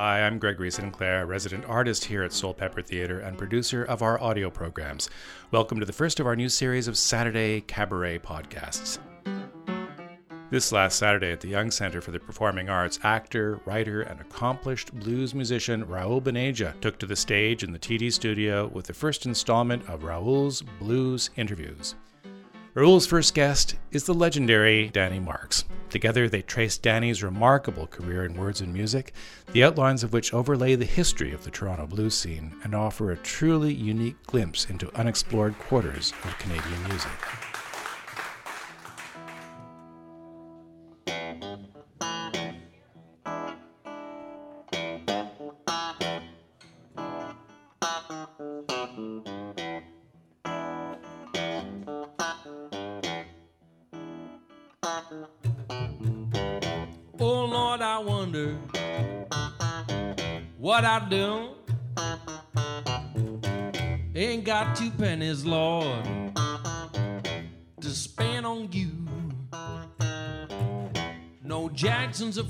Hi, I'm Gregory Sinclair, resident artist here at Soulpepper Theatre and producer of our audio programs. Welcome to the first of our new series of Saturday Cabaret podcasts. This last Saturday at the Young Centre for the Performing Arts, actor, writer, and accomplished blues musician Raoul Bhaneja took to the stage in the TD studio with the first installment of Raoul's Blues Interviews. Raoul's first guest is the legendary Danny Marks. Together, they trace Danny's remarkable career in words and music, the outlines of which overlay the history of the Toronto blues scene and offer a truly unique glimpse into unexplored quarters of Canadian music.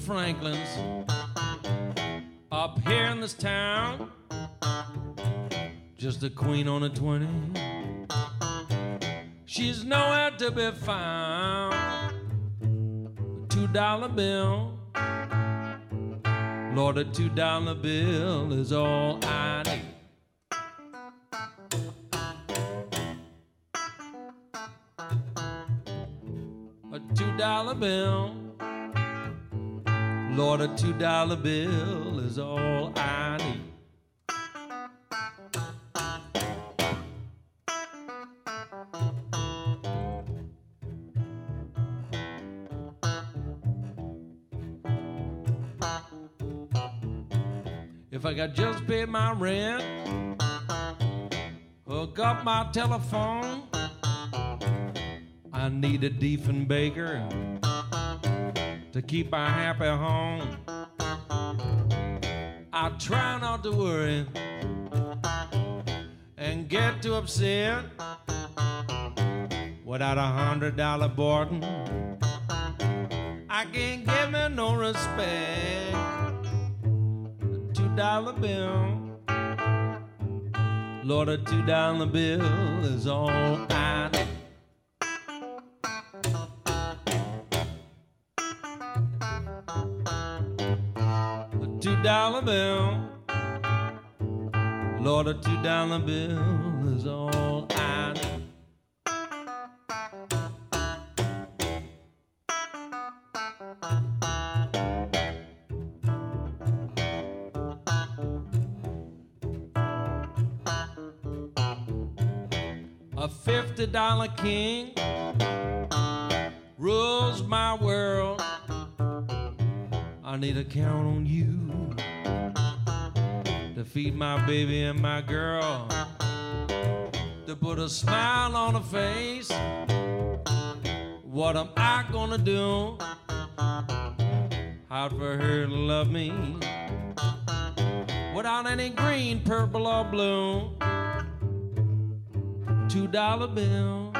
Franklins up here in this town. Just a queen on a 20. She's nowhere to be found A two dollar bill. Lord, a two dollar bill is all I need. A two dollar bill. Lord, a two dollar bill is all I need. If I could just pay my rent, hook up my telephone, I need a Diefenbaker to keep my happy home. I try not to worry and get too upset without a hundred dollar boarding. I can't give me no respect two dollar bill. Lord, a two dollar bill is all I need. Dollar bill. Lord, a two dollar bill is all I need. A fifty dollar king rules my world. I need to count on you to feed my baby and my girl, to put a smile on her face. What am I gonna do? Hard for her to love me without any green, purple, or blue two dollar bill.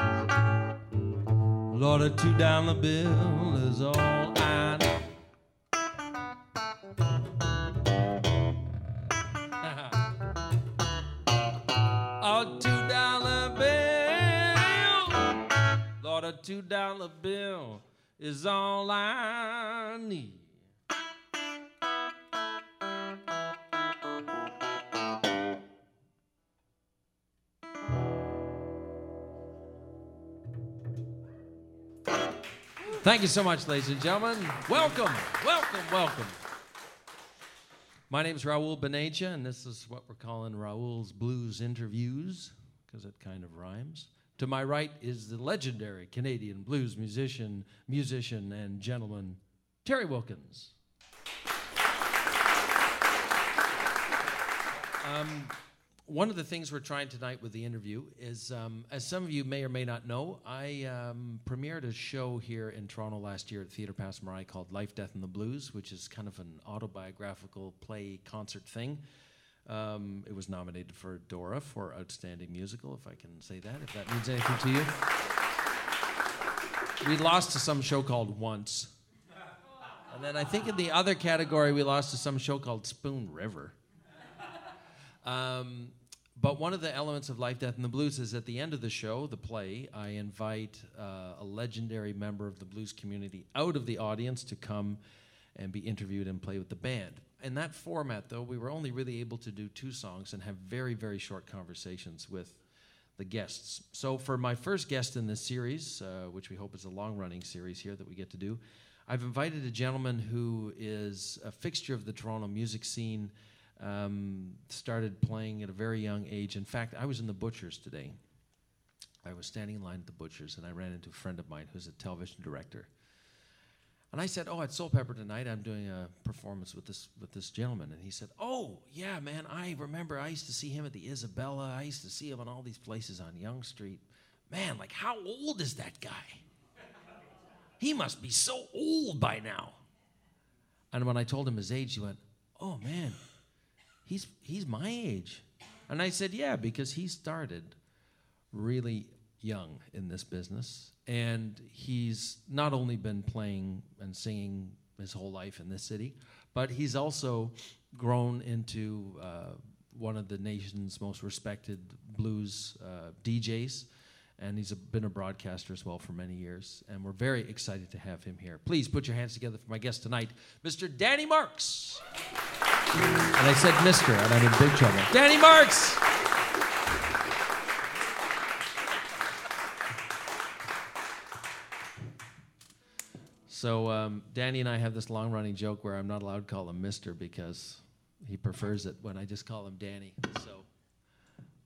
Lord, a two dollar bill is all $2 bill is all I need. Thank you so much, ladies and gentlemen. Welcome, welcome, welcome. My name is Raoul Bhaneja, and this is what we're calling Raoul's Blues Interviews because it kind of rhymes. To my right is the legendary Canadian blues musician, musician, and gentleman, Terry Wilkins. Um, one of the things we're trying tonight with the interview is, um, as some of you may or may not know, I um, premiered a show here in Toronto last year at Theatre Passe Muraille called Life, Death, and the Blues, which is kind of an autobiographical play concert thing. Um, it was nominated for Dora for Outstanding Musical, if I can say that, if that means anything to you. We lost to some show called Once. And then I think in the other category, we lost to some show called Spoon River. Um, but one of the elements of Life, Death, and the Blues is at the end of the show, the play, I invite uh, a legendary member of the blues community out of the audience to come and be interviewed and play with the band. In that format, though, we were only really able to do two songs and have very, very short conversations with the guests. So, for my first guest in this series, uh, which we hope is a long running series here that we get to do, I've invited a gentleman who is a fixture of the Toronto music scene. Um, started playing at a very young age. In fact, I was in the Butchers today. I was standing in line at the Butchers, and I ran into a friend of mine who's a television director. And I said, "Oh, at Soulpepper tonight, I'm doing a performance with this with this gentleman." And he said, "Oh, yeah, man, I remember. I used to see him at the Isabella. I used to see him in all these places on Yonge Street. Man, like, how old is that guy? He must be so old by now." And when I told him his age, he went, "Oh man, he's he's my age." And I said, "Yeah, because he started really young in this business. And he's not only been playing and singing his whole life in this city, but he's also grown into uh, one of the nation's most respected blues uh, DJs. And he's a, been a broadcaster as well for many years. And we're very excited to have him here. Please put your hands together for my guest tonight, Mr. Danny Marks. And I said Mr., and I'm in big trouble. Danny Marks! So um, Danny and I have this long-running joke where I'm not allowed to call him Mister because he prefers it when I just call him Danny. So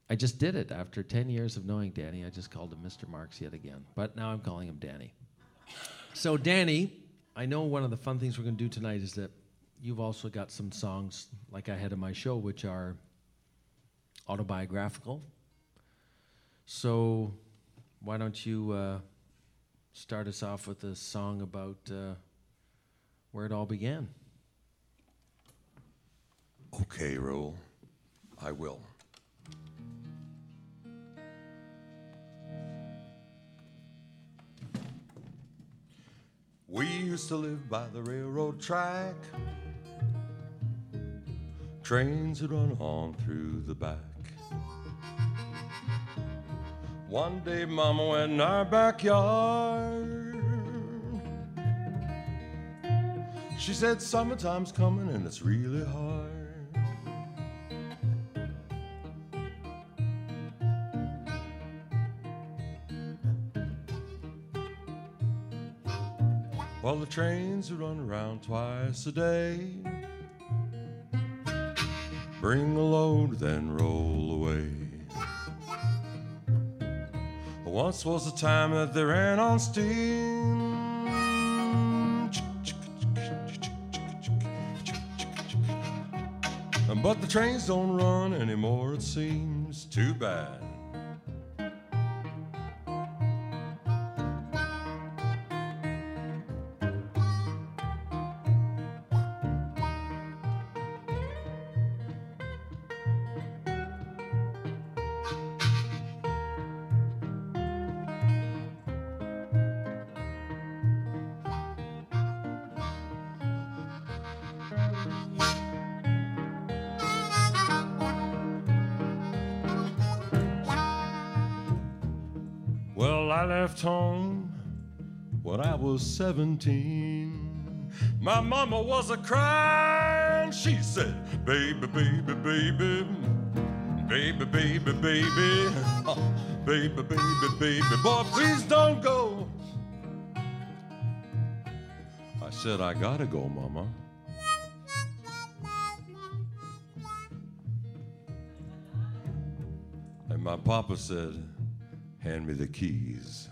I just did it after 10 years of knowing Danny. I just called him Mr. Marks yet again, but now I'm calling him Danny. So Danny, I know one of the fun things we're going to do tonight is that you've also got some songs like I had in my show, which are autobiographical. So why don't you? Uh, start us off with a song about uh, where it all began. Okay, Raoul, I will. We used to live by the railroad track. Trains would run on through the back. One day, Mama went in our backyard. She said, Summertime's coming and it's really hard. Well, the trains run around twice a day. Bring a load, then roll away. Once was a time that they ran on steam. But the trains don't run anymore, it seems too bad. Was 17. My mama was a crying. She said, Baby, baby, baby, baby, baby, baby, baby, baby, baby, boy, please don't go. I said, I gotta go, mama. And my papa said, Hand me the keys.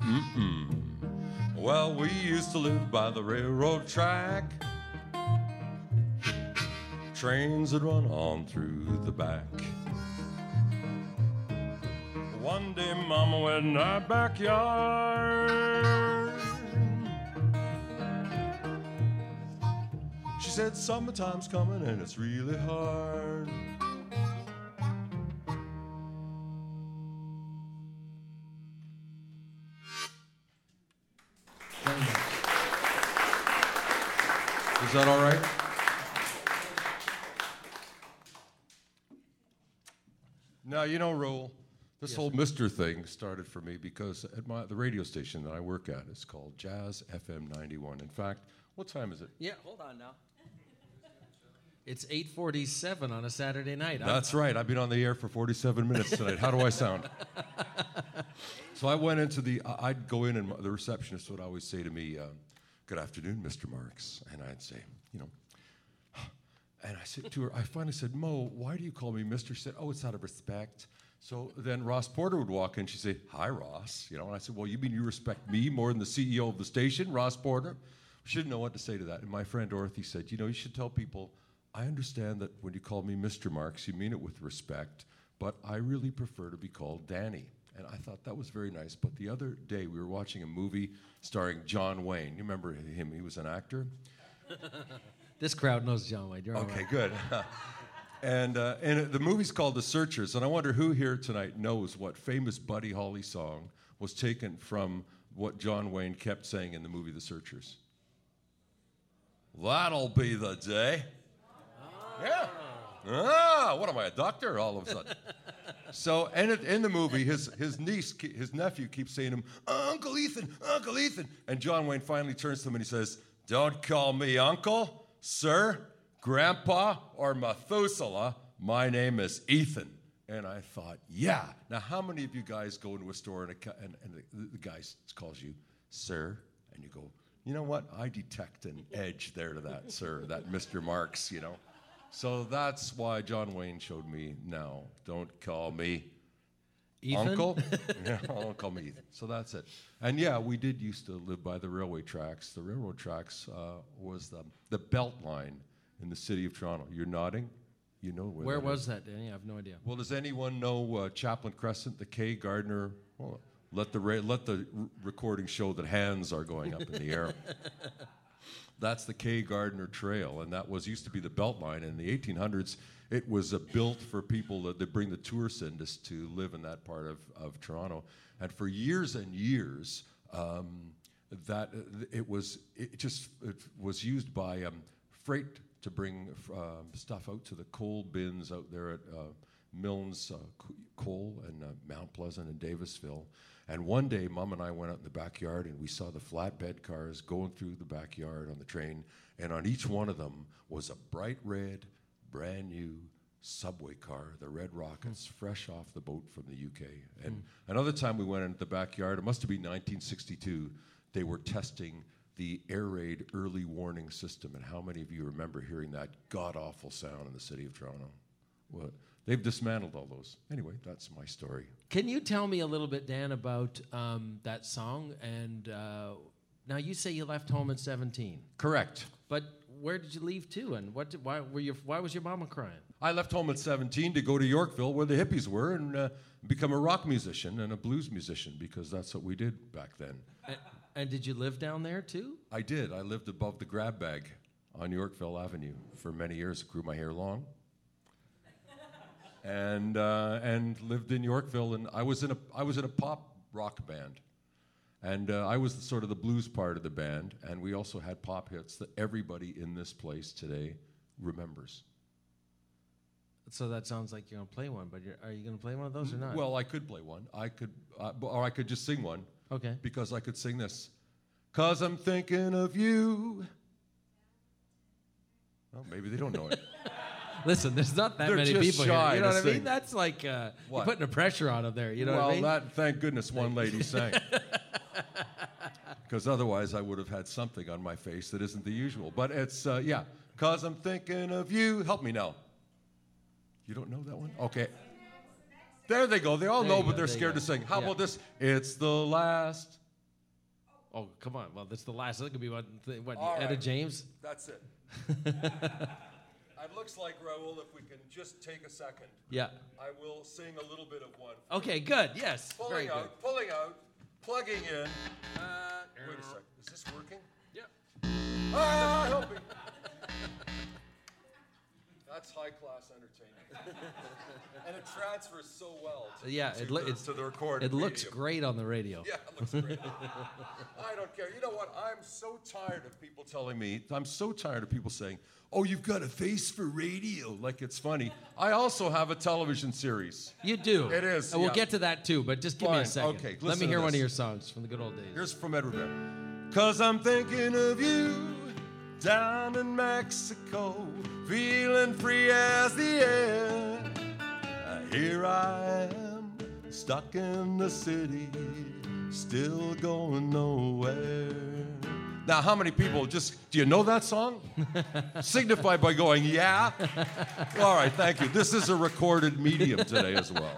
Mm-mm. Well, we used to live by the railroad track. Trains would run on through the back. One day, Mama went in our backyard. She said, Summertime's coming and it's really hard. Is that all right? Now, you know, Raoul, this whole Mr. thing started for me because at my, the radio station that I work at is called Jazz FM 91. In fact, what time is it? Yeah, hold on now. It's 8:47 on a Saturday night. I'm- That's right. I've been on the air for 47 minutes tonight. How do I sound? so I went into the, I'd go in and the receptionist would always say to me, um, Good afternoon, Mr. Marks. And I'd say, you know, and I said to her, I finally said, Mo, why do you call me Mr.? She said, Oh, it's out of respect. So then Ross Porter would walk in. She'd say, Hi, Ross. You know, and I said, Well, you mean you respect me more than the CEO of the station, Ross Porter? She didn't know what to say to that. And my friend Dorothy said, You know, you should tell people, I understand that when you call me Mr. Marks, you mean it with respect, but I really prefer to be called Danny. And I thought that was very nice. But the other day, we were watching a movie starring John Wayne. You remember him? He was an actor. This crowd knows John Wayne. You're Okay, right. good. and uh, and the movie's called The Searchers, and I wonder who here tonight knows what famous Buddy Holly song was taken from what John Wayne kept saying in the movie The Searchers. That'll be the day. Yeah. Ah, what am I, a doctor? All of a sudden. So, and it, in the movie, his, his niece, his nephew keeps saying to him, Uncle Ethan, Uncle Ethan. And John Wayne finally turns to him and he says, Don't call me uncle, sir, grandpa, or Methuselah. My name is Ethan. And I thought, yeah. Now, how many of you guys go into a store and, a, and, and the, the guy calls you, sir? And you go, you know what? I detect an edge there to that, sir, that Mr. Marks, you know. So that's why John Wayne showed me now. Don't call me Ethan? uncle. yeah, don't call me Ethan. So that's it. And yeah, we did used to live by the railway tracks. The railroad tracks uh, was the, the belt line in the city of Toronto. You're nodding. You know where. Where that was is. that, Danny? I have no idea. Well, does anyone know uh, Chaplin Crescent, the Kay Gardner? Well, let the ra- let the r- recording show that hands are going up in the air. That's the Kay Gardner Trail, and that was used to be the Beltline. In the 1800s, it was uh, built for people that they bring the tourists in just to live in that part of, of Toronto. And for years and years, um, that it was it just it was used by um, freight to bring um, stuff out to the coal bins out there at uh, Milnes uh, Coal and uh, Mount Pleasant and Davisville. And one day, Mom and I went out in the backyard and we saw the flatbed cars going through the backyard on the train. And on each one of them was a bright red, brand new subway car, the Red Rockets, hmm. fresh off the boat from the UK. And hmm. another time we went into the backyard, it must have been 1962, they were testing the air raid early warning system. And how many of you remember hearing that god awful sound in the city of Toronto? Well, they've dismantled all those. Anyway, that's my story. Can you tell me a little bit, Dan, about um, that song? And uh, now you say you left home at 17, Correct. but where did you leave to? And what? Did, why were you? Why was your mama crying? I left home at 17 to go to Yorkville where the hippies were and uh, become a rock musician and a blues musician because that's what we did back then. And, and did you live down there too? I did. I lived above the grab bag on Yorkville Avenue for many years. Grew my hair long, and uh, and lived in Yorkville. And I was in a I was in a pop rock band, and uh, I was the, sort of the blues part of the band. And we also had pop hits that everybody in this place today remembers. So that sounds like you're gonna play one, but you're, are you gonna play one of those or not? Well, I could play one. I could, uh, or I could just sing one. okay. because I could sing this. Cause I'm thinking of you. Well, maybe they don't know it. Listen, there's not that They're many just people shy here. You know to what I mean? sing. That's like uh, you're What? putting a pressure on them there. You know well, what I mean? that thank goodness one lady sang. Because otherwise I would have had something on my face that isn't the usual. But it's, uh, yeah. Cause I'm thinking of you. Help me now. You don't know that one? Okay. There they go. They all There know, you but go, they're there you scared go. to sing. How Yeah. about this? It's the last. oh, come on. Well, that's the last. That could be what? th- What? All Etta right. James. That's it. looks like, Raoul, if we can just take a second. Yeah. I will sing a little bit of one. Okay. Good. Yes. Pulling Very good. out, pulling out, plugging in. Wait a sec. Is this working? Yeah. Ah, help me. That's high class entertainment. and it transfers so well to, Yeah, to, it loo- the, it's- to the It looks medium. great on the radio. Yeah, it looks great. I don't care. You know what? I'm so tired of people telling me, I'm so tired of people saying, oh, you've got a face for radio, like it's funny. I also have a television series. You do. It is, And we'll yeah. get to that too, but just give me a second. okay, Let me hear one of your songs from the good old days. Here's from Edward Bear. Cause I'm thinking of you down in Mexico, feeling free as the air. Uh, Here I am, stuck in the city, still going nowhere. Now, how many people just, do you know that song? Signify by going, yeah. All right, thank you. This is a recorded medium today as well.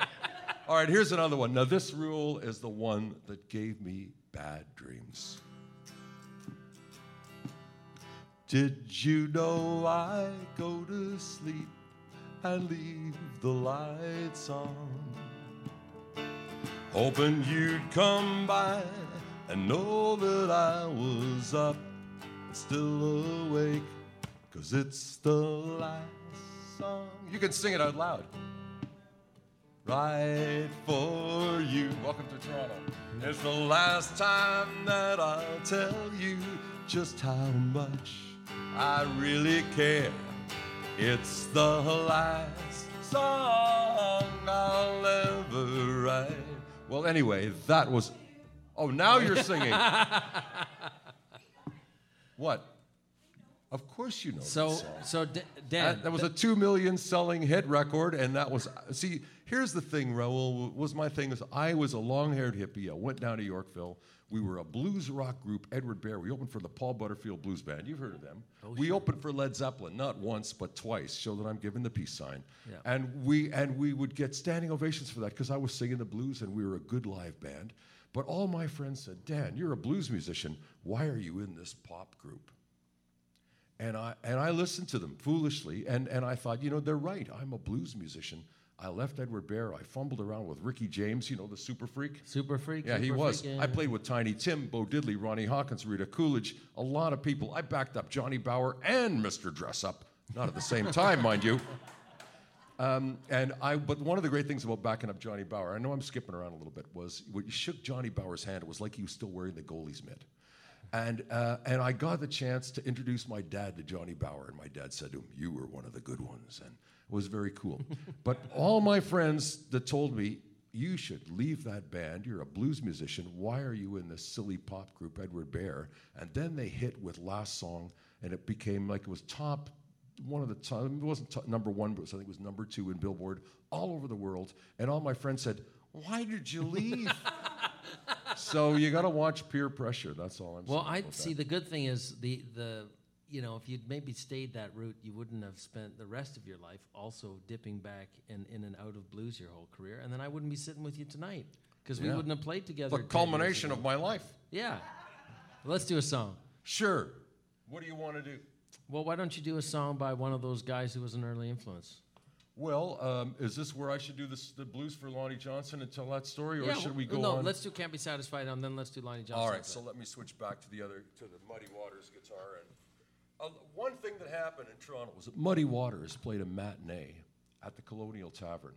All right, here's another one. Now, this rule is the one that gave me bad dreams. Did you know I go to sleep and leave the lights on? Hoping you'd come by and know that I was up and still awake. Cause it's the last song. You can sing it out loud. Right for you. Welcome to Toronto. It's the last time that I'll tell you just how much I really care. It's the last song I'll ever write. Well, anyway, that was. Oh, now you're singing. what? Of course you know. so, so D- Dan, That, that was a two million selling hit record, and that was see. Here's the thing, Raoul. Was my thing is I was a long-haired hippie. I went down to Yorkville. We were a blues rock group, Edward Bear. We opened for the Paul Butterfield Blues Band. You've heard of them. Oh, we opened for Led Zeppelin, not once but twice. Show that I'm giving the peace sign. Yeah. And we and we would get standing ovations for that because I was singing the blues and we were a good live band. But all my friends said, Dan, you're a blues musician. Why are you in this pop group? And I, and I listened to them foolishly, and, and I thought, you know, they're right. I'm a blues musician. I left Edward Bear. I fumbled around with Ricky James, you know, the super freak. Super Freak. Yeah, he was. Freak, yeah. I played with Tiny Tim, Bo Diddley, Ronnie Hawkins, Rita Coolidge, a lot of people. I backed up Johnny Bower and Mr. Dressup, not at the same time, mind you. Um, and I, but one of the great things about backing up Johnny Bower, I know I'm skipping around a little bit, was when you shook Johnny Bower's hand, it was like he was still wearing the goalie's mitt. And, uh, and I got the chance to introduce my dad to Johnny Bower, and my dad said to him, You were one of the good ones. And was very cool. but all my friends that told me, You should leave that band. You're a blues musician. Why are you in this silly pop group, Edward Bear? And then they hit with Last Song, and it became like it was top one of the top, it wasn't top, number one, but I think it was number two in Billboard all over the world. And all my friends said, Why did you leave? so you got to watch peer pressure. That's all I'm Well, saying. Well, I see. that. The good thing is the the you know if you'd maybe stayed that route, you wouldn't have spent the rest of your life also dipping back in in and out of blues your whole career, and then I wouldn't be sitting with you tonight because we Yeah. wouldn't have played together. The culmination of my life. yeah. Let's do a song. Sure. What do you want to do? Well, why don't you do a song by one of those guys who was an early influence? Well, um, is this where I should do this, the blues for Lonnie Johnson and tell that story, or yeah, should we go no, on? let's do "Can't Be Satisfied" and then let's do Lonnie Johnson. All right, so let me switch back to the other to the Muddy Waters guitar. And uh, one thing that happened in Toronto was that Muddy Waters played a matinee at the Colonial Tavern,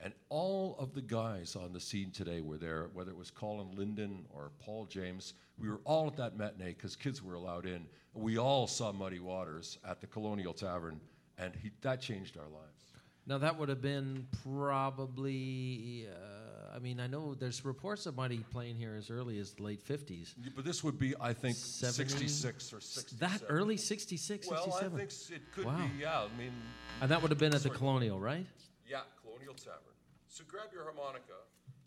and all of the guys on the scene today were there. Whether it was Colin Linden or Paul James, we were all at that matinee because kids were allowed in. We all saw Muddy Waters at the Colonial Tavern, and he, that changed our lives. Now that would have been probably. Uh, I mean, I know there's reports of Muddy playing here as early as the late '50s. Yeah, But this would be, I think, 70? 66 or 67. That early '66, Well, I '67. think it could Wow. be, yeah. I mean, And that would have been at the. Colonial, right? Yeah, Colonial Tavern. So grab your harmonica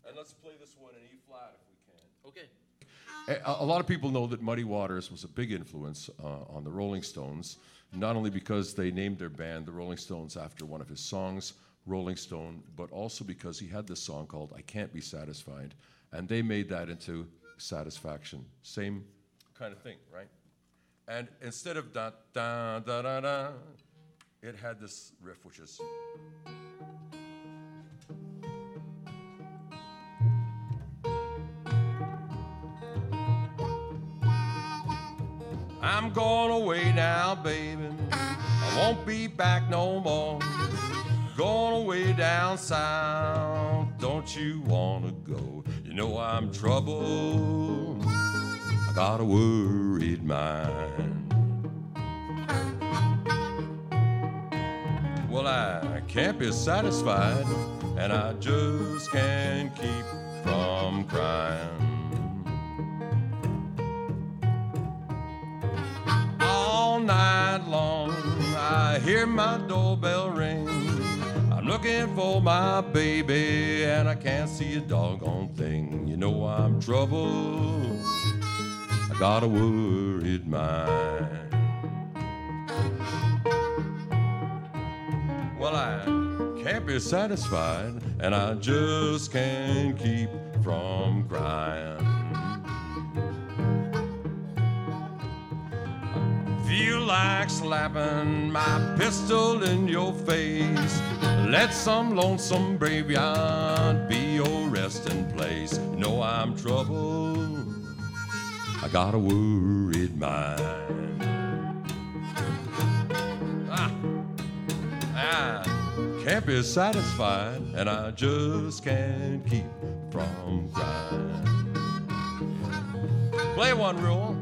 and let's play this one in E flat if we can. Okay. A, a lot of people know that Muddy Waters was a big influence uh, on the Rolling Stones, not only because they named their band the Rolling Stones after one of his songs, Rolling Stone, but also because he had this song called I Can't Be Satisfied, and they made that into Satisfaction. Same kind of thing, right? And instead of da da da da da, it had this riff, which is. I'm going away now, baby. I won't be back no more. Going away down south, don't you wanna go? You know I'm troubled. I got a worried mind. Well, I can't be satisfied, and I just can't keep from crying. All night long, I hear my doorbell ring. Looking for my baby, and I can't see a doggone thing. You know I'm troubled. I got a worried mind. Well, I can't be satisfied, and I just can't keep from crying. Feel like slapping my pistol in your face. Let some lonesome graveyard be your resting place. Know I'm troubled. I got a worried mind. Ah. I can't be satisfied, and I just can't keep from crying. Play one rule.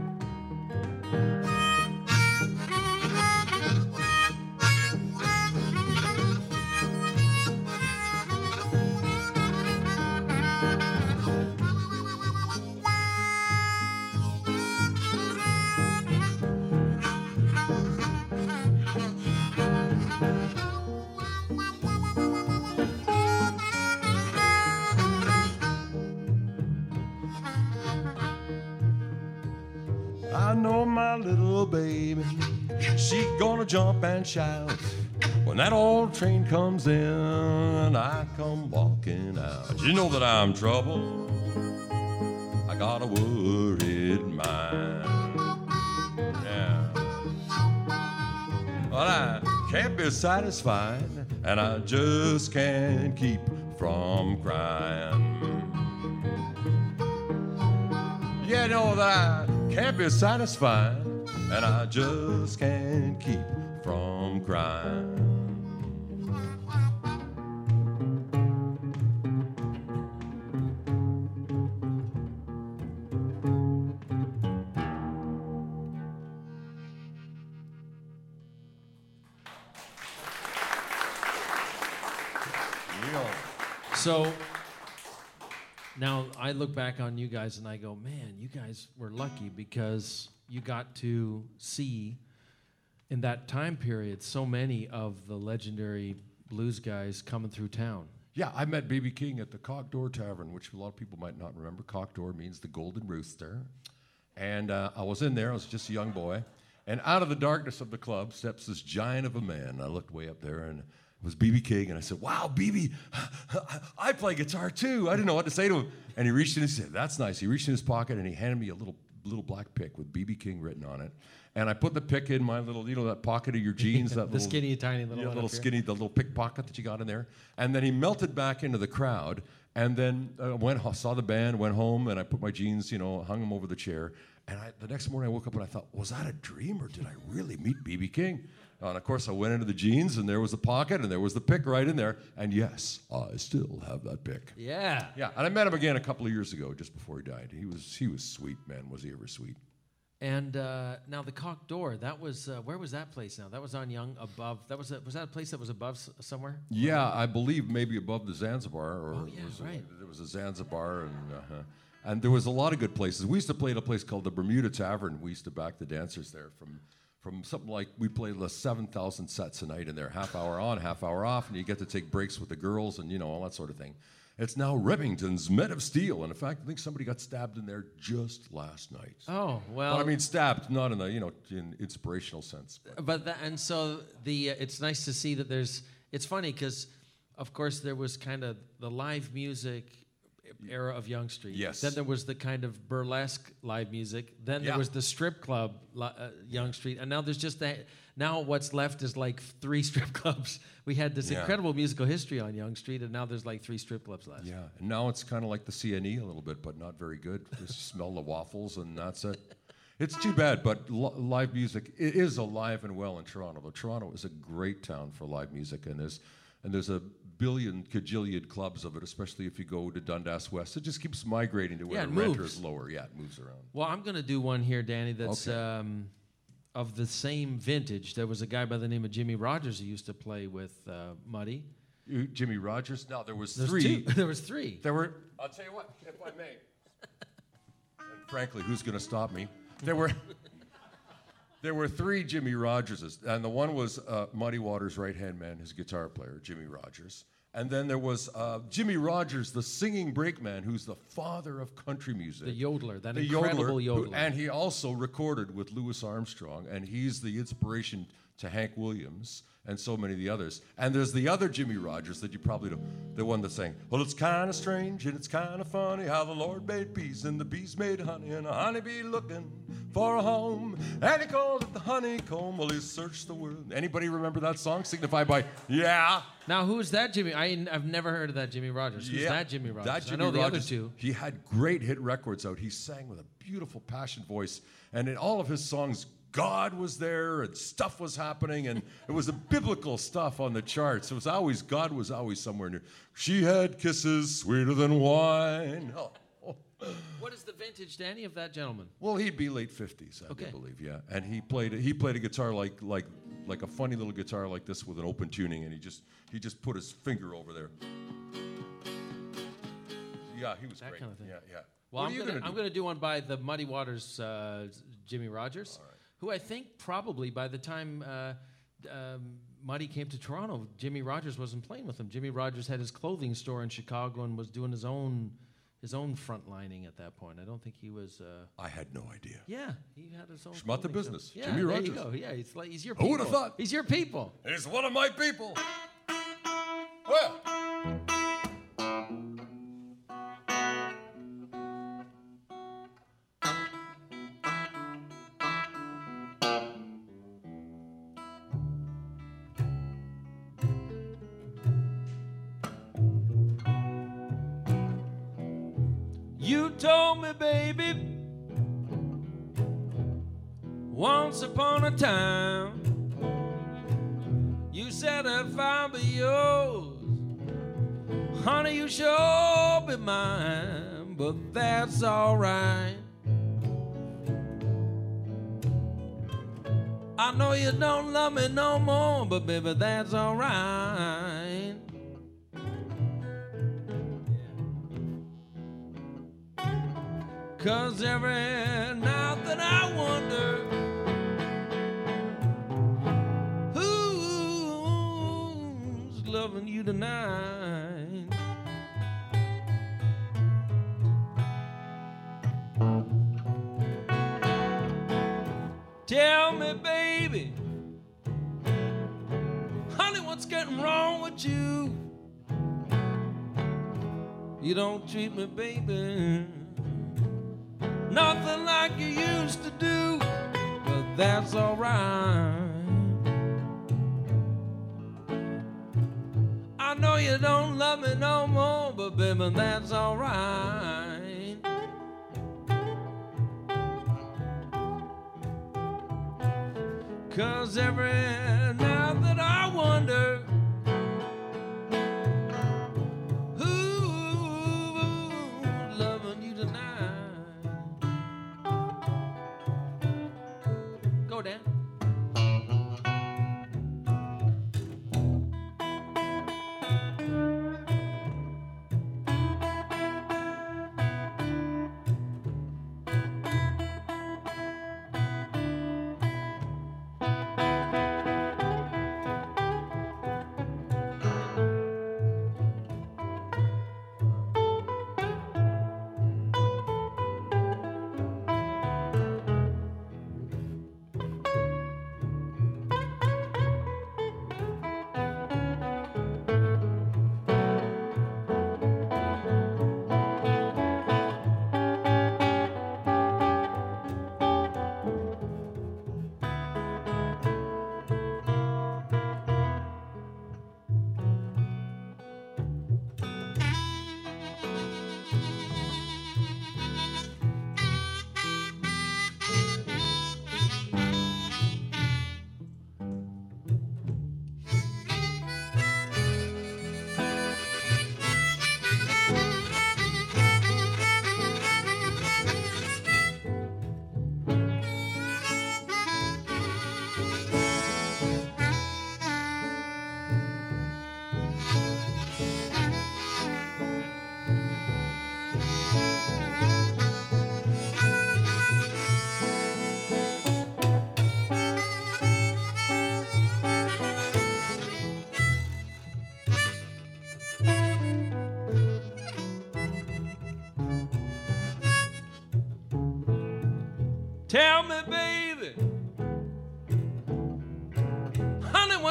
Gonna and shout when that old train comes in I come walking out. You know that I'm trouble. I got a worried mind. Yeah. Well, I can't be satisfied, and I just can't keep from crying. Yeah, I know that I can't be satisfied, and I just can't keep from crying. So now I look back on you guys and I go, man, you guys were lucky because you got to see in that time period so many of the legendary blues guys coming through town. Yeah, I met BB King at the Coq d'Or Tavern, which a lot of people might not remember. Coq d'Or means the Golden Rooster. And uh, I was in there, I was just a young boy. And out of the darkness of the club steps this giant of a man. I looked way up there and it was BB King. And I said, Wow, BB, I play guitar too. I didn't know what to say to him. And he reached in and said, That's nice. He reached in his pocket and he handed me a little, little black pick with BB King written on it. And I put the pick in my little, you know, that pocket of your jeans, that the little skinny, tiny little yeah, little skinny, the little pick pocket that you got in there. And then he melted back into the crowd. And then uh, went saw the band, went home, and I put my jeans, you know, hung them over the chair. And I, the next morning I woke up and I thought, was that a dream or did I really meet BB King? And of course I went into the jeans and there was the pocket and there was the pick right in there. And yes, I still have that pick. Yeah. Yeah, and I met him again a couple of years ago, just before he died. He was he was sweet, man. Was he ever sweet? And uh, now the Coq d'Or, that was, uh, where was that place now? That was on Yonge above, that was, a, was that a place that was above s- somewhere? Yeah, I believe maybe above the Zanzibar, or Oh, yeah, was a- there was a Zanzibar, and uh, and there was a lot of good places. We used to play at a place called the Bermuda Tavern. We used to back the dancers there from from something like we played the seven thousand sets a night in there, half hour on, half hour off, and you get to take breaks with the girls and you know all that sort of thing. It's now Remington's Men of Steel, and in fact, I think somebody got stabbed in there just last night. Oh, well. But I mean, stabbed, not in the you know in inspirational sense. But. But that, and so the uh, it's nice to see that there's. It's funny because, of course, there was kind of the live music era of Yonge Street. Yes. Then there was the kind of burlesque live music. Then Yeah. there was the strip club uh, Yonge Street, and now there's just that. Now what's left is like three strip clubs. We had this Yeah. incredible musical history on Yonge Street, and now there's like three strip clubs left. Yeah, and now it's kind of like the CNE a little bit, but not very good. Just smell the waffles and that's it. It's too bad, but li- live music it is alive and well in Toronto. But Toronto is a great town for live music, and there's and there's a billion cajillion clubs of it, especially if you go to Dundas West. It just keeps migrating to where Yeah, the renter is lower. Yeah, it moves around. Well, I'm going to do one here, Danny, that's Okay. um, of the same vintage. There was a guy by the name of Jimmy Rogers who used to play with uh, Muddy. You- Jimmy Rogers. No, there was There's three. two. there was three. There were. I'll tell you what, if I may. and frankly, who's going to stop me? There were. There were three Jimmy Rogerses, and the one was uh, Muddy Waters' right-hand man, his guitar player, Jimmy Rogers. And then there was uh, Jimmie Rodgers, the singing brakeman, who's the father of country music. The yodeler, that the incredible yodeler, who- yodeler. and he also recorded with Louis Armstrong, and he's the inspiration to Hank Williams and so many of the others. And there's the other Jimmy Rogers that you probably know, the one that's saying, Well, it's kind of strange and it's kind of funny how the Lord made bees and the bees made honey, and a honeybee looking for a home. And he called it the honeycomb. Well, he searched the world. Anybody remember that song signified by, Yeah? Now, who's that Jimmy? I, have never heard of that Jimmy Rogers. Who's Yeah, that Jimmy Rogers? That Jimmy I know the other two. He had great hit records out. He sang with a beautiful passion voice, and in all of his songs, God was there and stuff was happening, and it was the biblical stuff on the charts. It was always God was always somewhere near. She had kisses sweeter than wine. Oh. What is the vintage, Danny, of that gentleman? Well, he'd be late fifties, I Okay. believe, yeah. And he played he played a guitar like like like a funny little guitar like this with an open tuning, and he just he just put his finger over there. Yeah, he was That great. kind of thing. Yeah, yeah. Well, what I'm gonna, gonna I'm do? gonna do one by the Muddy Waters uh, Jimmy Rogers, who I think probably by the time uh, um, Muddy came to Toronto, Jimmy Rogers wasn't playing with him. Jimmy Rogers had his clothing store in Chicago and was doing his own his own frontlining at that point. I don't think he was. Uh, I had no idea. yeah, he had his own. Schmuck the business. Yeah, Jimmy there Rogers. you go. Yeah, he's like he's your. Who People. would've thought? He's your people. He's one of my people. Well, time, you said if I'll be yours, honey, you sure be mine, but that's alright. I know you don't love me no more, but baby, that's alright. Cause every night that I wonder loving you tonight. Tell me, baby, honey, what's getting wrong with you? You don't treat me, baby. Nothing like you used to do, but that's alright. You don't love me no more, but baby, that's alright. Cause every now that I wonder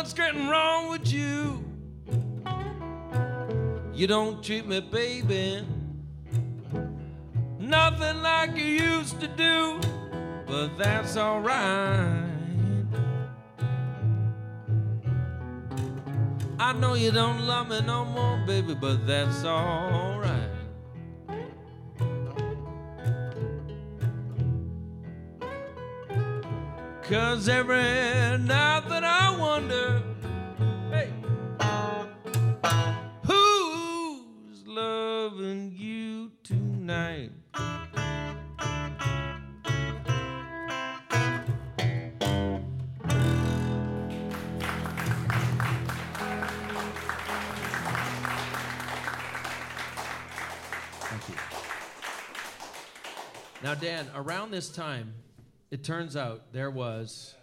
what's getting wrong with you? You don't treat me, baby. Nothing like you used to do, but that's alright. I know you don't love me no more, baby, but that's alright. Cause every night that I wonder, hey, who's loving you tonight? Now, Dan, around this time, it turns out there was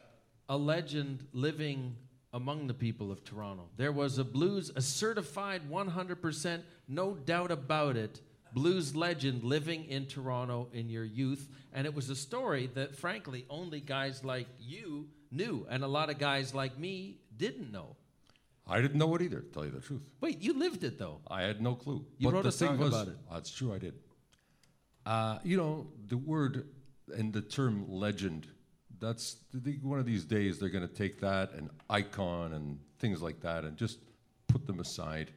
a legend living among the people of Toronto. There was a blues, a certified 100%, no doubt about it, blues legend living in Toronto in your youth. And it was a story that, frankly, only guys like you knew, and a lot of guys like me didn't know. I didn't know it either, to tell you the truth. Wait, you lived it though. I had no clue. You but wrote the a thing song was, about it. That's true, I did. Uh, you know, the word and the term legend, that's one of these days they're going to take that and icon and things like that and just put them aside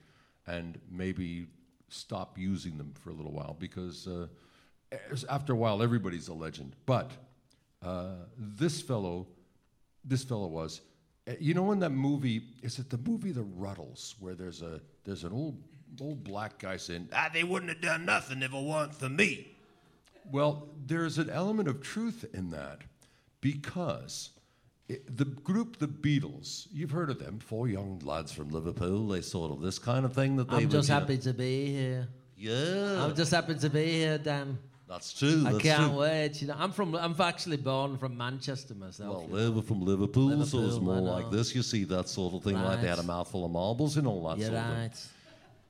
and maybe stop using them for a little while because uh, after a while everybody's a legend. But uh, this fellow, this fellow was. uh, You know, in that movie, is it the movie The Rutles, where there's a there's an old old black guy saying, "Ah, they wouldn't have done nothing if it weren't for me." Well, there's an element of truth in that because it, the group The Beatles, you've heard of them, four young lads from Liverpool. They sort of this kind of thing that they I'm would, just you know- happy to be here. Yeah, I'm just happy to be here, Dan. that's true. I that's can't true. wait. You know, I'm from. I'm actually born from Manchester myself. Well, they were from Liverpool, so it's Liverpool, more like this. You see that sort of thing, like they had a mouthful of marbles and all that You're sort of thing.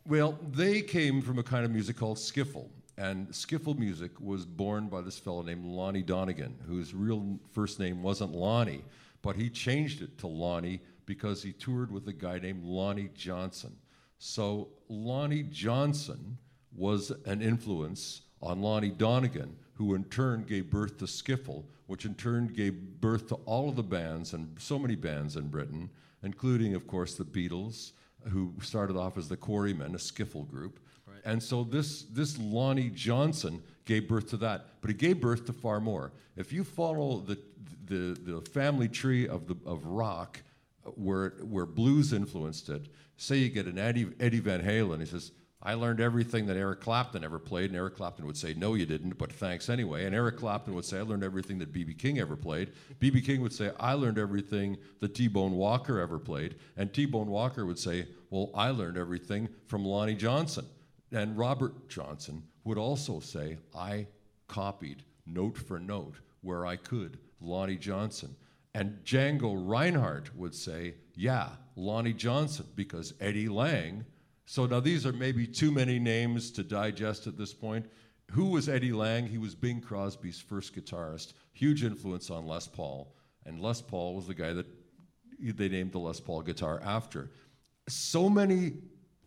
Well, they came from a kind of music called skiffle. And skiffle music was born by this fellow named Lonnie Donegan, whose real first name wasn't Lonnie, but he changed it to Lonnie because he toured with a guy named Lonnie Johnson. So Lonnie Johnson was an influence on Lonnie Donegan, who in turn gave birth to Skiffle, which in turn gave birth to all of the bands and so many bands in Britain, including, of course, the Beatles, who started off as the Quarrymen, a skiffle group. And so this, this Lonnie Johnson gave birth to that, but he gave birth to far more. If you follow the, the, the family tree of, the, of rock, uh, where, where blues influenced it, say you get an Eddie, Eddie Van Halen, he says, I learned everything that Eric Clapton ever played, and Eric Clapton would say, No, you didn't, but thanks anyway. And Eric Clapton would say, I learned everything that B.B. King ever played. B.B. King would say, I learned everything that T Bone Walker ever played. And T Bone Walker would say, Well, I learned everything from Lonnie Johnson. And Robert Johnson would also say, I copied note for note where I could Lonnie Johnson. And Django Reinhardt would say, Yeah, Lonnie Johnson, because Eddie Lang. So now these are maybe too many names to digest at this point. Who was Eddie Lang? He was Bing Crosby's first guitarist, huge influence on Les Paul. And Les Paul was the guy that they named the Les Paul guitar after. So many,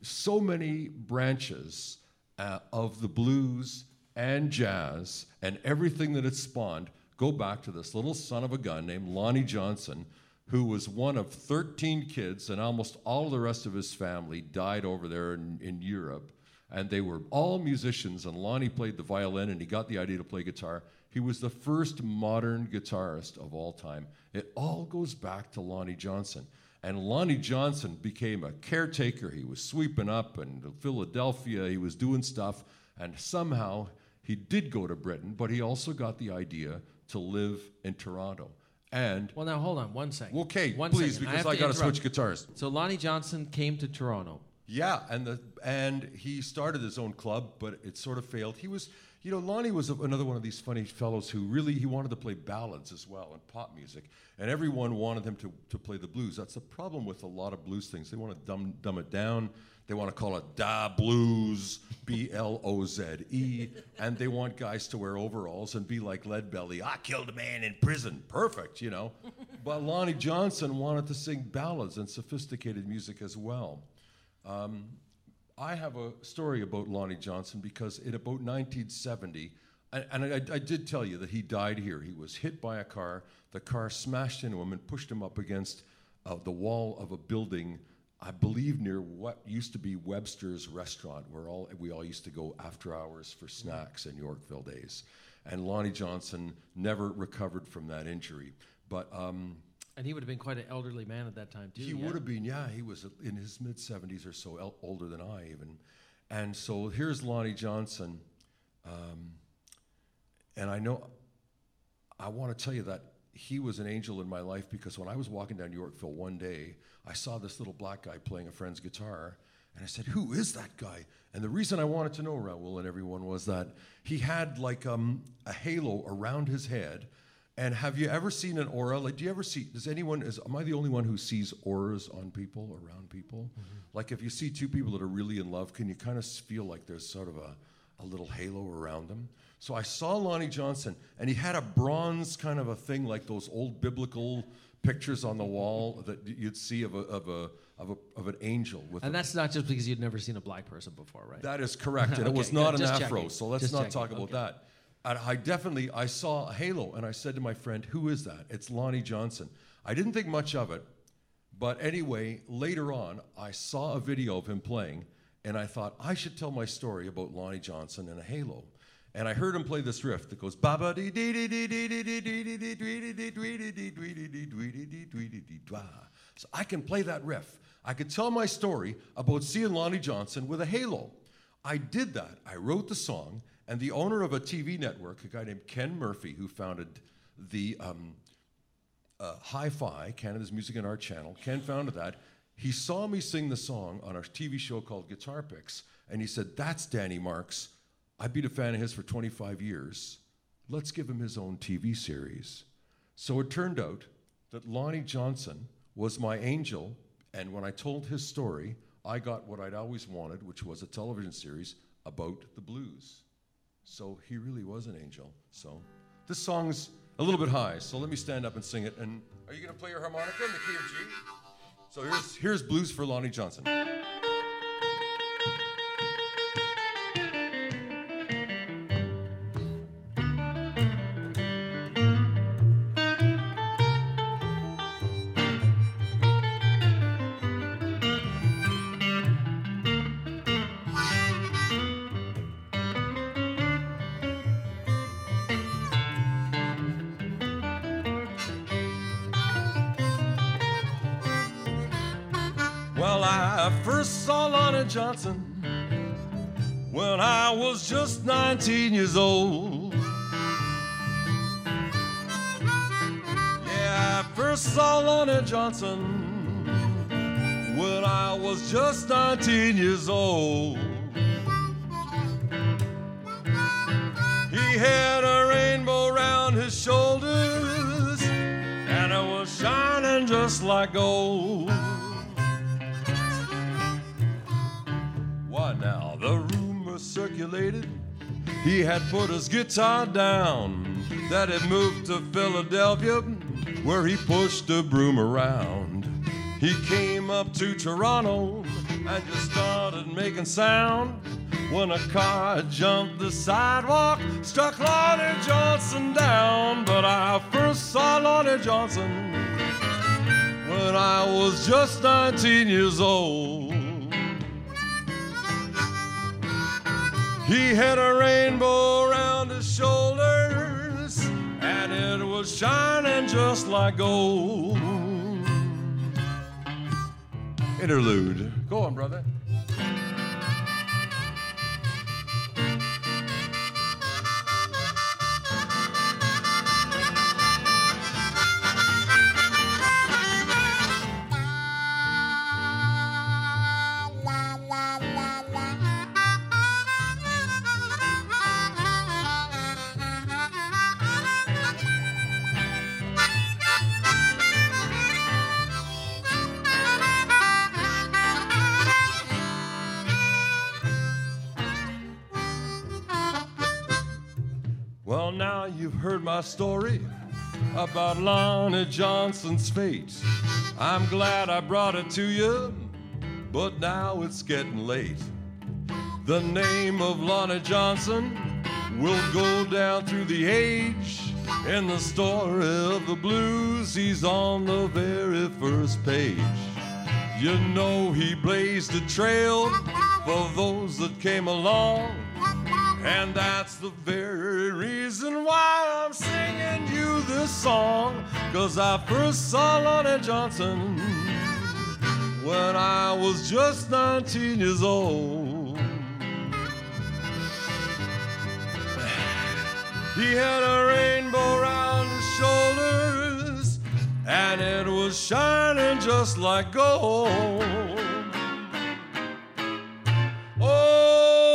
so many branches uh, of the blues and jazz and everything that it spawned go back to this little son of a gun named Lonnie Johnson, who was one of 13 kids, and almost all the rest of his family died over there in, in Europe. And they were all musicians, and Lonnie played the violin, and he got the idea to play guitar. He was the first modern guitarist of all time. It all goes back to Lonnie Johnson. And Lonnie Johnson became a caretaker. He was sweeping up in Philadelphia, he was doing stuff, and somehow he did go to Britain, but he also got the idea to live in Toronto. And Well, now hold on one second. okay, One please, second. because have I, got to switch guitars. So Lonnie Johnson came to Toronto. Yeah, and the and he started his own club, but it sort of failed. He was, you know, Lonnie was another one of these funny fellows who really he wanted to play ballads as well and pop music, and everyone wanted him to to play the blues. That's the problem with a lot of blues things. They want to dumb dumb it down. They want to call it Da Blues, B L O Z E, and they want guys to wear overalls and be like Leadbelly. I killed a man in prison. Perfect, you know. but Lonnie Johnson wanted to sing ballads and sophisticated music as well. Um, I have a story about Lonnie Johnson because in about 1970, and, I, I did tell you that he died here. He was hit by a car. The car smashed into him and pushed him up against uh, the wall of a building I believe near what used to be Webster's restaurant, where all we all used to go after hours for snacks in Yorkville days. And Lonnie Johnson never recovered from that injury. But um, And he would have been quite an elderly man at that time, too. he yeah? would have been, yeah, he was in his mid 70s or so, el- older than I even. And so here's Lonnie Johnson. Um, and I know, I want to tell you that he was an angel in my life because when I was walking down Yorkville one day, I saw this little black guy playing a friend's guitar. And I said, Who is that guy? And the reason I wanted to know Raoul and everyone was that he had like um, a halo around his head. And have you ever seen an aura? Like, do you ever see? Does anyone? Is am I the only one who sees auras on people, around people? Mm-hmm. Like, if you see two people that are really in love, can you kind of feel like there's sort of a, a little halo around them? So I saw Lonnie Johnson, and he had a bronze kind of a thing, like those old biblical pictures on the wall that you'd see of a of a of, a, of an angel with. And a, that's not just because you'd never seen a black person before, right? that is correct, and it was not good. an afro. checking. So let's Just not checking. talk about Okay. that. And I definitely I saw a halo, and I said to my friend, "Who is that?" It's Lonnie Johnson. I didn't think much of it, but anyway, later on, I saw a video of him playing, and I thought I should tell my story about Lonnie Johnson and a halo. And I heard him play this riff that goes ba dee dee dee dee dee dee dee dee dee dee dee dee dee dee dee dee. So I can play that riff. I could tell my story about seeing Lonnie Johnson with a halo. I did that. I wrote the song, and the owner of a TV network, a guy named Ken Murphy, who founded the um, uh, Hi-Fi, Canada's Music and Art channel. Ken founded that. He saw me sing the song on a TV show called Guitar Picks, and he said, "That's Danny Marks. I've been a fan of his for 25 years. Let's give him his own TV series." So it turned out that Lonnie Johnson was my angel, and when I told his story, I got what I'd always wanted, which was a television series about the blues. So he really was an angel. So this song's a little bit high, so let me stand up and sing it. And are you going to play your harmonica in the key of G? So here's here's blues for Lonnie Johnson. Johnson when I was just 19 years old. Yeah, I first saw Lonnie Johnson when I was just 19 years old. He had a rainbow round his shoulders, and it was shining just like gold. Circulated he had put his guitar down, that he moved to Philadelphia, where he pushed a broom around. He came up to Toronto and just started making sound. When a car jumped the sidewalk, struck Lonnie Johnson down. But I first saw Lonnie Johnson when I was just 19 years old. He had a rainbow around his shoulders, and it was shining just like gold. Interlude. Go on, brother. My story about Lonnie Johnson's fate. I'm glad I brought it to you, but now it's getting late. The name of Lonnie Johnson will go down through the age. In the story of the blues, he's on the very first page. You know he blazed a trail for those that came along. And that's the very reason why I'm singing you this song. Cause I first saw Lonnie Johnson when I was just 19 years old. He had a rainbow round his shoulders, and it was shining just like gold. Oh,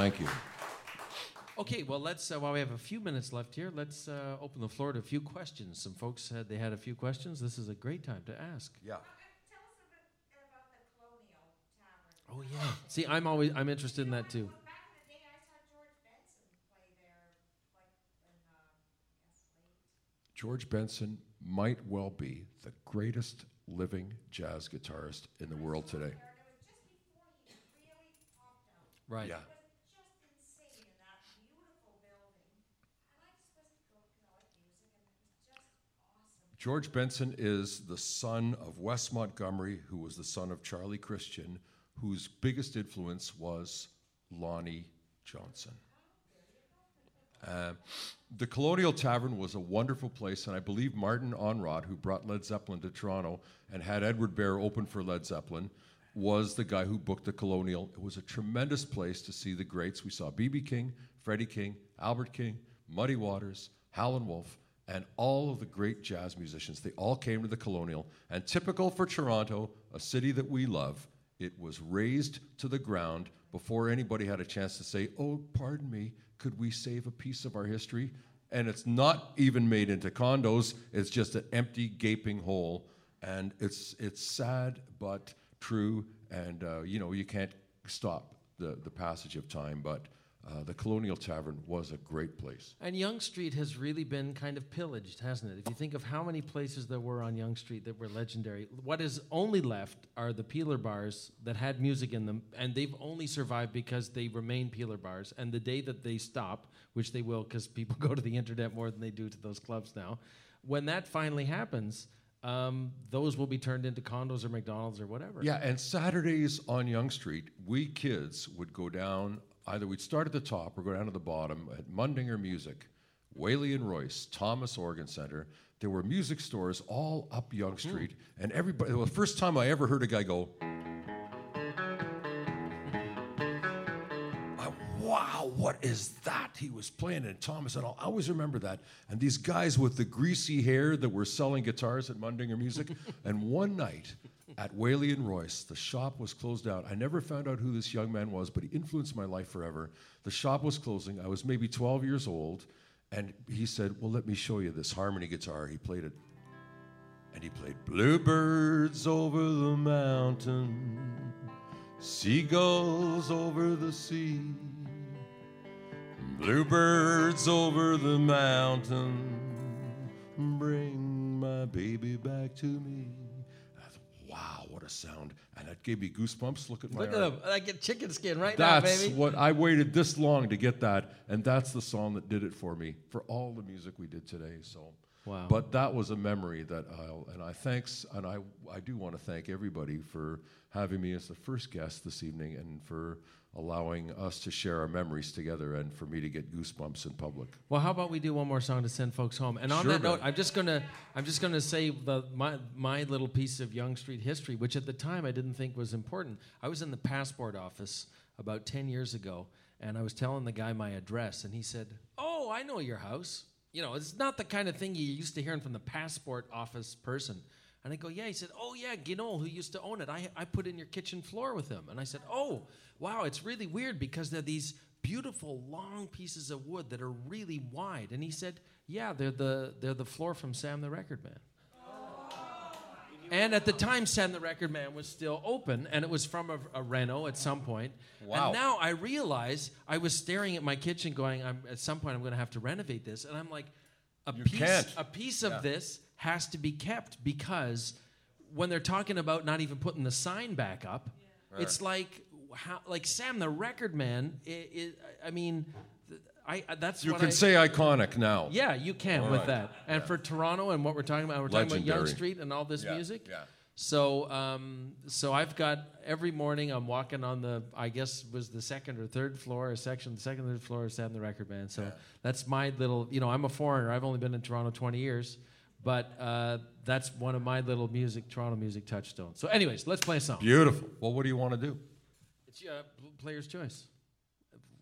Thank you. Okay, well, let's, uh, while we have a few minutes left here, let's uh, open the floor to a few questions. Some folks said they had a few questions. This is a great time to ask. Yeah. Tell us a bit about the Colonial Tavern. Oh, yeah. See, I'm always, I'm interested in that too. Back in the day, I saw George Benson play there, like in, uh, I guess late. George Benson might well be the greatest living jazz guitarist in the world today. Right. and it was just before he really popped out. Right. Yeah. It was just insane in that beautiful building. And I just was go, you know, like music, and it was just awesome. George Benson is the son of Wes Montgomery, who was the son of Charlie Christian, whose biggest influence was Lonnie Johnson. Uh, the Colonial Tavern was a wonderful place, and I believe Martin Onrot, who brought Led Zeppelin to Toronto and had Edward Bear open for Led Zeppelin, was the guy who booked the Colonial. It was a tremendous place to see the greats. We saw B.B. King, Freddie King, Albert King, Muddy Waters, Howlin' Wolf, and all of the great jazz musicians. They all came to the Colonial. And typical for Toronto, a city that we love, it was razed to the ground before anybody had a chance to say, Oh, pardon me, could we save a piece of our history? And it's not even made into condos, it's just an empty, gaping hole. And it's, it's sad, but true. And, uh, you know, you can't stop the, the passage of time, but uh, the Colonial Tavern was a great place. And Yonge Street has really been kind of pillaged, hasn't it? If you think of how many places there were on Yonge Street that were legendary, what is only left are the peeler bars that had music in them, and they've only survived because they remain peeler bars. And the day that they stop, which they will because people go to the internet more than they do to those clubs now, when that finally happens, um, those will be turned into condos or McDonald's or whatever. Yeah, and Saturdays on Yonge Street, we kids would go down, either we'd start at the top or go down to the bottom at Mundinger Music, Whaley and Royce, Thomas Organ Center. There were music stores all up Yonge hmm. Street, and everybody, well, the first time I ever heard a guy go, wow, what is that? He was playing in Thomas, and I'll always remember that. And these guys with the greasy hair that were selling guitars at Mundinger Music. and one night at Whaley and Royce, the shop was closed out. I never found out who this young man was, but he influenced my life forever. The shop was closing. I was maybe 12 years old, and he said, Well, let me show you this harmony guitar. He played it. And he played Bluebirds over the mountain, seagulls over the sea, bluebirds over the mountain, bring my baby back to me. I thought, wow, what a sound. And that gave me goosebumps. Look at my Look at arm. I get chicken skin right That's now, baby. what I waited this long to get that, and that's the song that did it for me for all the music we did today. So, Wow. But that was a memory that I'll, and I thanks, and I I do want to thank everybody for having me as the first guest this evening, and for allowing us to share our memories together, and for me to get goosebumps in public. Well, how about we do one more song to send folks home? And on Sure, that note. I'm just gonna I'm just gonna say the my my little piece of Yonge Street history, which at the time I didn't think was important. I was in the passport office about ten years ago, and I was telling the guy my address, and he said, "Oh, I know your house. You know, it's not the kind of thing you used to hearing from the passport office person." And I go, "Yeah." He said, "Oh yeah, Guinol, who used to own it. I I put in your kitchen floor with him." And I said, "Oh, wow, it's really weird because they're these." beautiful long pieces of wood that are really wide. And he said, Yeah, they're the they're the floor from Sam the Record Man. And at the time, Sam the Record Man was still open, and it was from a, a Renault at some point. Wow. And now I realize I was staring at my kitchen, going, I'm, "At some point, I'm going to have to renovate this." And I'm like, "A You piece, can't. a piece of this has to be kept because when they're talking about not even putting the sign back up, it's like how, like Sam the Record Man. i i I mean, I I- that's You can I, say iconic now. yeah, you can All with right. that. And for Toronto and what we're talking about, we're talking about Yonge Street and all this Yeah, music. yeah. So, um, so I've got every morning I'm walking on the I guess was the second or third floor, or section, the second or third floor is Sam the Record Man. So that's my little. You know, I'm a foreigner. I've only been in Toronto 20 years, but uh, that's one of my little music, Toronto music touchstones. So, anyways, let's play a song. Beautiful. Well, what do you want to do? It's uh, player's choice.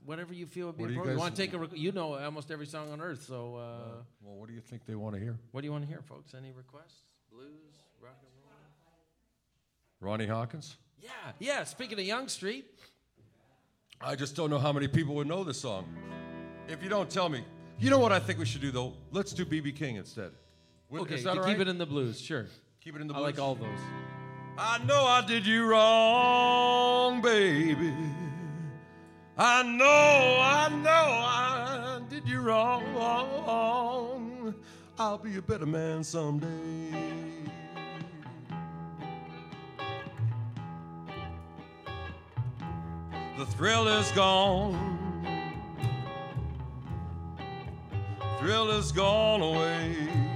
Whatever you feel would be What do you appropriate. You, want to take a? Rec- you know almost every song on earth. So. Uh, Well, what do you think they want to hear? What do you want to hear, folks? Any requests? Blues, rock and roll? Ronnie Hawkins? Yeah, yeah. Speaking of Yonge Street, I just don't know how many people would know this song. If you don't tell me, you know what I think we should do though? Let's do BB King instead. Would- okay, is that you keep right? it in the blues, sure. Keep it in the blues. I like all those. I know I did you wrong, baby. I know, I know I did you wrong. I'll be a better man someday. The thrill is gone. Thrill is gone away.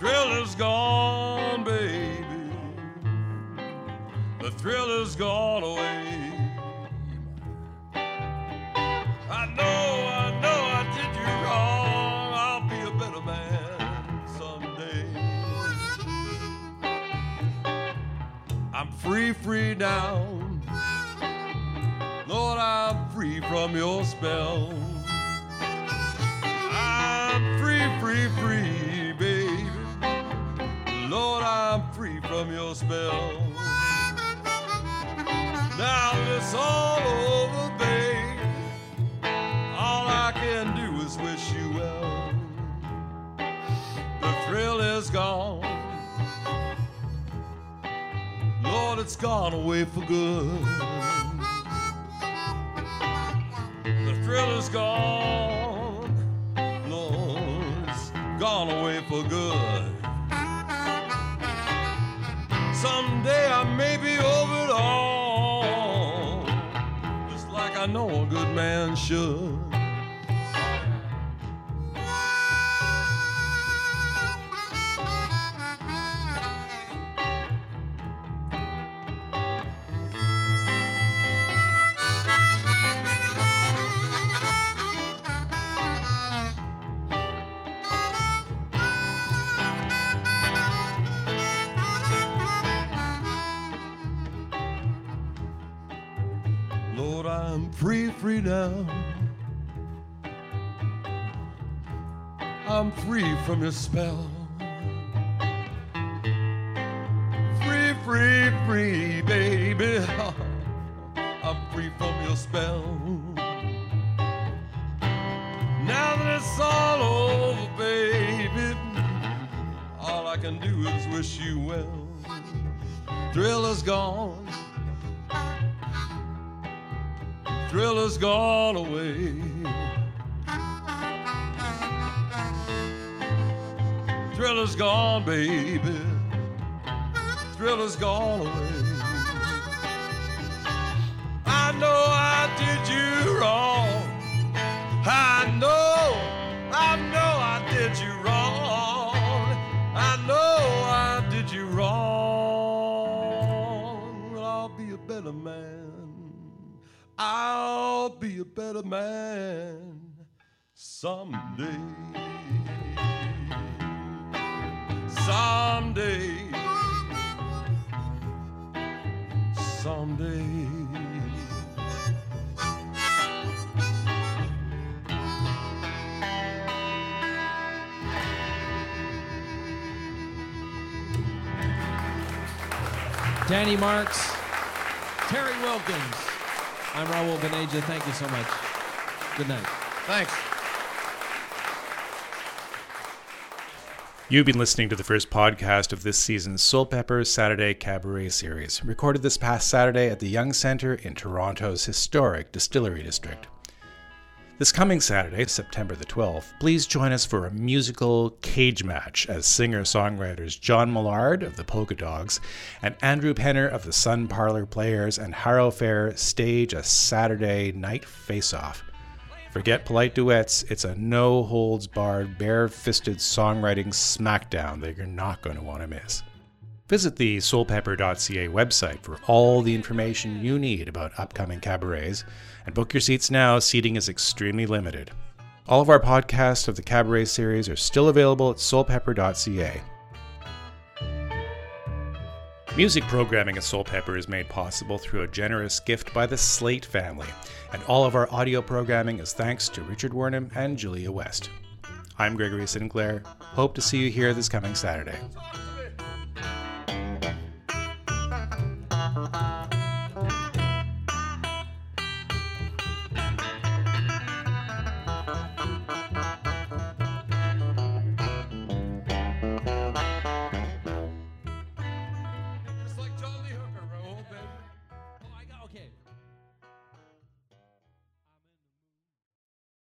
The thrill is gone, baby. The thrill is gone away. I know, I know I did you wrong. I'll be a better man someday. I'm free, free now. Lord, I'm free from your spell. I'm free, free, free, from your spell. Now it's all over, babe. All I can do is wish you well. The thrill is gone. Lord, it's gone away for good. The thrill is gone. Lord, it's gone away for good. Someday I may be over it all, just like I know a good man should. Free, free now. I'm free from your spell. Free, free, free, baby. I'm free from your spell. Now that it's all over, baby, all I can do is wish you well. Thrill is gone. Thrill has gone away. Thrill is gone, baby. Thrill has gone away. I know I did you wrong. I know, I know I did you wrong. I know I did you wrong. I'll be a better man. I'll be a better man someday. Someday. Someday. Danny Marks, Terry Wilkins. I'm Raoul Bhaneja. Thank you so much. Good night. Thanks. You've been listening to the first podcast of this season's Soulpepper Saturday Cabaret series, recorded this past Saturday at the Young Centre in Toronto's historic Distillery District. This coming Saturday, September the 12th, please join us for a musical cage match as singer songwriters John Millard of the Polka Dogs and Andrew Penner of the Sunparlour Players and Harrow Fair stage a Saturday night face off. Forget polite duets, it's a no holds barred, bare fisted songwriting smackdown that you're not going to want to miss. Visit the soulpepper.ca website for all the information you need about upcoming cabarets and book your seats now. Seating is extremely limited. All of our podcasts of the cabaret series are still available at soulpepper.ca. Music programming at Soulpepper is made possible through a generous gift by the Slate family, and all of our audio programming is thanks to Richard Wernham and Julia West. I'm Gregory Sinclair. Hope to see you here this coming Saturday.